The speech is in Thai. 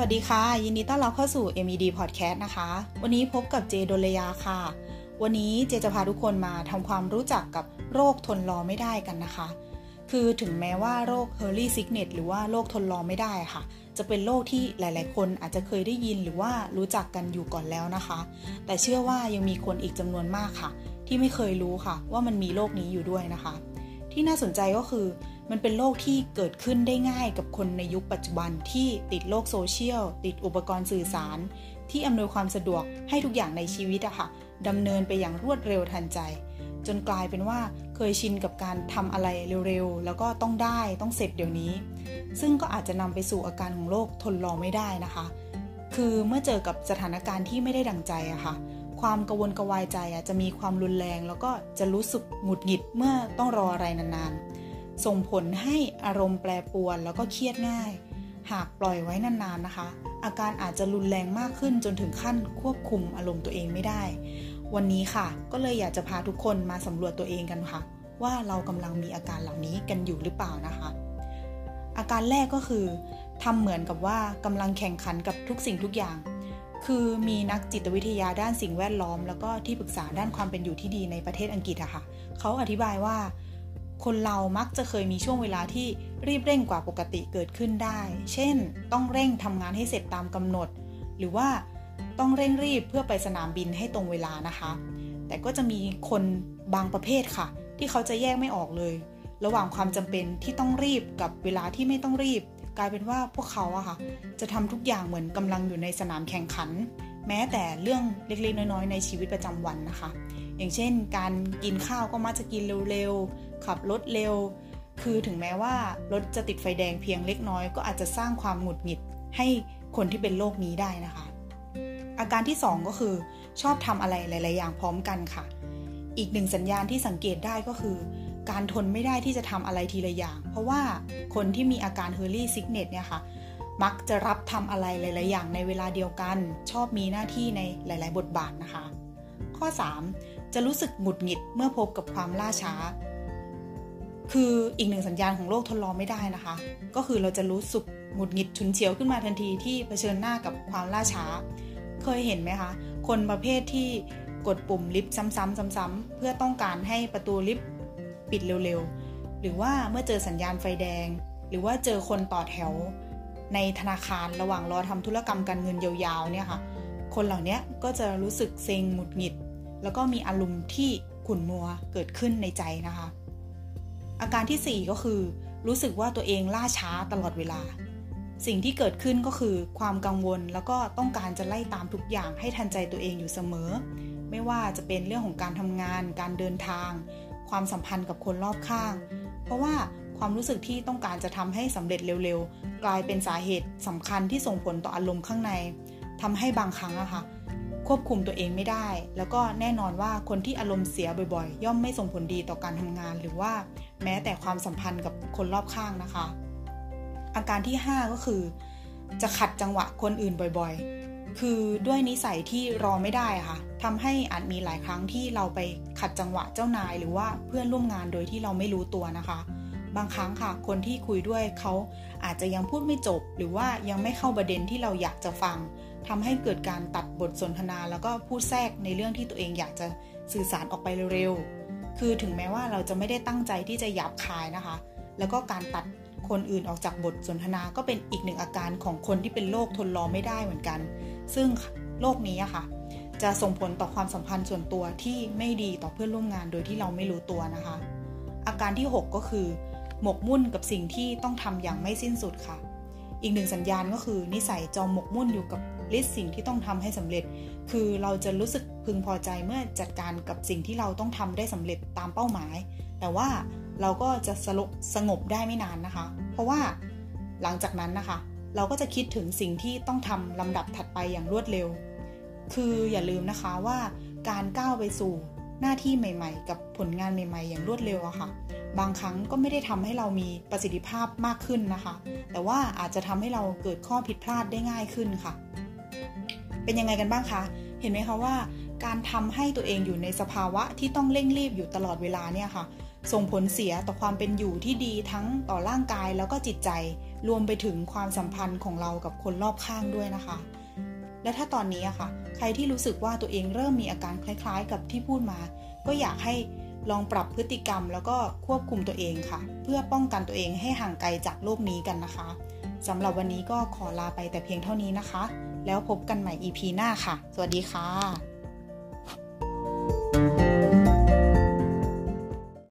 วัสดีค่ะ ยินดีต้อนรับเข้าสู่ MED Podcast นะคะ วันนี้พบกับเจโดลยาค่ะ วันนี้เจจะพาทุกคนมาทำความรู้จักกับโรคทนรอไม่ได้กันนะคะ คือถึงแม้ว่าโรค h u r l y Sickness หรือว่าโรคทนรอไม่ได้ค่ะ จะเป็นโรคที่หลาย ๆ คนอาจจะเคยได้ยินหรือว่ารู้จักกันอยู่ก่อนแล้วนะคะ แต่เชื่อว่ายังมีคนอีกจำนวนมากค่ะ ที่ไม่เคยรู้ค่ะ ว่ามันมีโรคนี้อยู่ด้วยนะคะ ที่น่าสนใจก็คือ มันเป็นโรคที่เกิดขึ้นได้ง่ายกับคนในยุคปัจจุบันที่ติดโลกโซเชียล ติดอุปกรณ์สื่อสาร ที่อำนวยความสะดวกให้ทุกอย่างในชีวิตอะค่ะดำเนินไปอย่างรวดเร็วทันใจ จนกลายเป็นว่าเคยชินกับการทำอะไรเร็วๆ แล้วก็ต้องได้ต้องเสร็จเดี๋ยวนี้ ซึ่งก็อาจจะนำไปสู่อาการของโรคทนรอไม่ได้นะคะ คือเมื่อเจอกับสถานการณ์ที่ไม่ได้ดังใจอะค่ะ ความกังวลกวายใจอะจะมีความรุนแรง แล้วก็จะรู้สึกหงุดหงิดเมื่อต้องรออะไรนานๆ ส่งผลให้อารมณ์แปรปรวนแล้วก็เครียดง่าย หากปล่อยไว้นานๆนะคะ อาการอาจจะรุนแรงมากขึ้นจนถึงขั้นควบคุมอารมณ์ตัวเองไม่ได้ วันนี้ค่ะ ก็เลยอยากจะพาทุกคนมาสำรวจตัวเองกันค่ะ ว่าเรากำลังมีอาการเหล่านี้กันอยู่หรือเปล่านะคะ อาการแรกก็คือทำเหมือนกับว่ากำลังแข่งขันกับทุกสิ่งทุกอย่าง คือมีนักจิตวิทยาด้านสิ่งแวดล้อม แล้วก็ที่ปรึกษาด้านความเป็นอยู่ที่ดีในประเทศอังกฤษอะค่ะเขาอธิบายว่า คนเรามักจะเคยมีช่วงเวลาที่รีบเร่งกว่าปกติเกิดขึ้นได้ เช่น ต้องเร่งทำงานให้เสร็จตามกำหนด หรือว่าต้องเร่งรีบเพื่อไปสนามบินให้ตรงเวลานะคะ แต่ก็จะมีคนบางประเภทค่ะ ที่เขาจะแยกไม่ออกเลย ระหว่างความจำเป็นที่ต้องรีบกับเวลาที่ไม่ต้องรีบ กลายเป็นว่าพวกเขาอะค่ะ จะทำทุกอย่างเหมือนกำลังอยู่ในสนามแข่งขัน แม้แต่เรื่องเล็กๆ น้อยๆ ในชีวิตประจำวันนะคะ อย่างเช่น การกินข้าวก็มักจะกินเร็วๆ ขับรถเร็ว คือถึงแม้ว่ารถจะติดไฟแดงเพียงเล็กน้อย ก็อาจจะสร้างความหงุดหงิดให้คนที่เป็นโรคนี้ได้นะคะ อาการที่ 2 ก็คือ ชอบทำอะไรหลาย ๆ อย่างพร้อมกันค่ะ อีกหนึ่งสัญญาณที่สังเกตได้ก็คือ การทนไม่ได้ที่จะทำอะไรทีละอย่าง เพราะว่าคนที่มีอาการเฮอร์รี่ซิกเนตเนี่ยค่ะมักจะรับทำอะไรหลาย ๆ อย่างในเวลาเดียวกัน ชอบมีหน้าที่ในหลาย ๆ บทบาทนะคะ ข้อ 3 จะรู้สึกหงุดหงิดเมื่อพบกับความล่าช้า คืออีกหนึ่งสัญญาณของโรคทนรอไม่ได้นะคะ ก็คือเราจะรู้สึกหงุดหงิดฉุนเฉียวขึ้นมาทันทีที่เผชิญหน้ากับความล่าช้า เคยเห็นไหมคะ คนประเภทที่กดปุ่มลิฟต์ซ้ำๆๆเพื่อต้องการให้ประตูลิฟต์ ปิดเร็วๆ หรือว่าเมื่อเจอสัญญาณไฟแดง หรือว่าเจอคนต่อแถว ในธนาคารระหว่างรอทำธุรกรรมการเงินยาวๆเนี่ยค่ะ คนเหล่านี้ก็จะรู้สึกเซ็งหงุดหงิด แล้วก็มีอารมณ์ที่ขุ่นมัวเกิดขึ้นในใจนะคะ อาการที่ 4 ก็คือ รู้สึกว่าตัวเองล่าช้าตลอดเวลา สิ่งที่เกิดขึ้นก็คือความกังวลแล้วก็ต้องการจะไล่ตามทุกอย่างให้ทันใจตัวเองอยู่เสมอ ไม่ว่าจะเป็นเรื่องของการทำงาน การเดินทาง ความสัมพันธ์กับคนรอบข้าง เพราะว่าความรู้สึกที่ต้องการจะทำให้สำเร็จเร็วๆ กลายเป็นสาเหตุสำคัญที่ส่งผลต่ออารมณ์ข้างในทำให้บางครั้งอะค่ะ ควบคุมตัวเองไม่ได้ แล้วก็แน่นอนว่าคนที่อารมณ์เสียบ่อยๆ ย่อมไม่ส่งผลดีต่อการทำงาน หรือว่าแม้แต่ความสัมพันธ์กับคนรอบข้างนะคะ อาการที่ 5 ก็คือ จะขัดจังหวะคนอื่นบ่อยๆ คือด้วยนิสัยที่รอไม่ได้ค่ะทำให้อาจมีหลายครั้งที่เราไปขัดจังหวะเจ้านาย หรือว่าเพื่อนร่วมงานโดยที่เราไม่รู้ตัวนะคะ บางครั้งค่ะ คนที่คุยด้วยเขาอาจจะยังพูดไม่จบ หรือว่ายังไม่เข้าประเด็นที่เราอยากจะฟังทำให้เกิดการตัดบทสนทนา แล้วก็พูดแทรกในเรื่องที่ตัวเองอยากจะสื่อสารออกไปเร็วๆ คือถึงแม้ว่าเราจะไม่ได้ตั้งใจที่จะหยาบคายนะคะ แล้วก็การตัดคนอื่นออกจากบทสนทนาก็เป็นอีกหนึ่งอาการของคนที่เป็นโรคทนรอไม่ได้เหมือนกัน ซึ่งโรคนี้อะค่ะ จะส่งผลต่อความสัมพันธ์ส่วนตัวที่ไม่ดีต่อเพื่อนร่วมงานโดยที่เราไม่รู้ตัวนะคะ อาการที่ 6 ก็คือ หมกมุ่นกับสิ่งที่ต้องทำอย่างไม่สิ้นสุดค่ะ อีกหนึ่งสัญญาณก็คือนิสัยจอมหมกมุ่นอยู่กับลิสต์สิ่งที่ต้องทำให้สำเร็จ คือเราจะรู้สึกพึงพอใจเมื่อจัดการกับสิ่งที่เราต้องทำได้สำเร็จตามเป้าหมาย แต่ว่าเราก็จะสงบได้ไม่นานนะคะ เพราะว่าหลังจากนั้นนะคะ เราก็จะคิดถึงสิ่งที่ต้องทำลำดับถัดไปอย่างรวดเร็ว คืออย่าลืมนะคะว่าการก้าวไปสู่หน้าที่ใหม่ ๆ กับผลงานใหม่ ๆ อย่างรวดเร็วอะคะ่ะ บางครั้งก็ไม่ได้ทำให้เรามีประสิทธิภาพมากขึ้นนะคะ แต่ว่าอาจจะทำให้เราเกิดข้อผิดพลาดได้ง่ายขึ้นค่ะ เป็นยังไงกันบ้างคะ เห็นไหมคะว่า การทำให้ตัวเองอยู่ในสภาวะที่ต้องเร่งรีบอยู่ตลอดเวลาเนี่ยค่ะ ส่งผลเสียต่อความเป็นอยู่ที่ดีทั้งต่อร่างกายแล้วก็จิตใจ รวมไปถึงความสัมพันธ์ของเรากับคนรอบข้างด้วยนะคะ และถ้าตอนนี้อะค่ะ ใครที่รู้สึกว่าตัวเองเริ่มมีอาการคล้ายๆ กับที่พูดมา ก็อยากให้ลองปรับพฤติกรรมแล้วก็ควบคุมตัวเองค่ะ เพื่อป้องกันตัวเองให้ห่างไกลจากโลกนี้กันนะคะสำหรับวันนี้ก็ขอลาไปแต่เพียงเท่านี้นะคะ แล้วพบกันใหม่ EP หน้าค่ะ สวัสดีค่ะ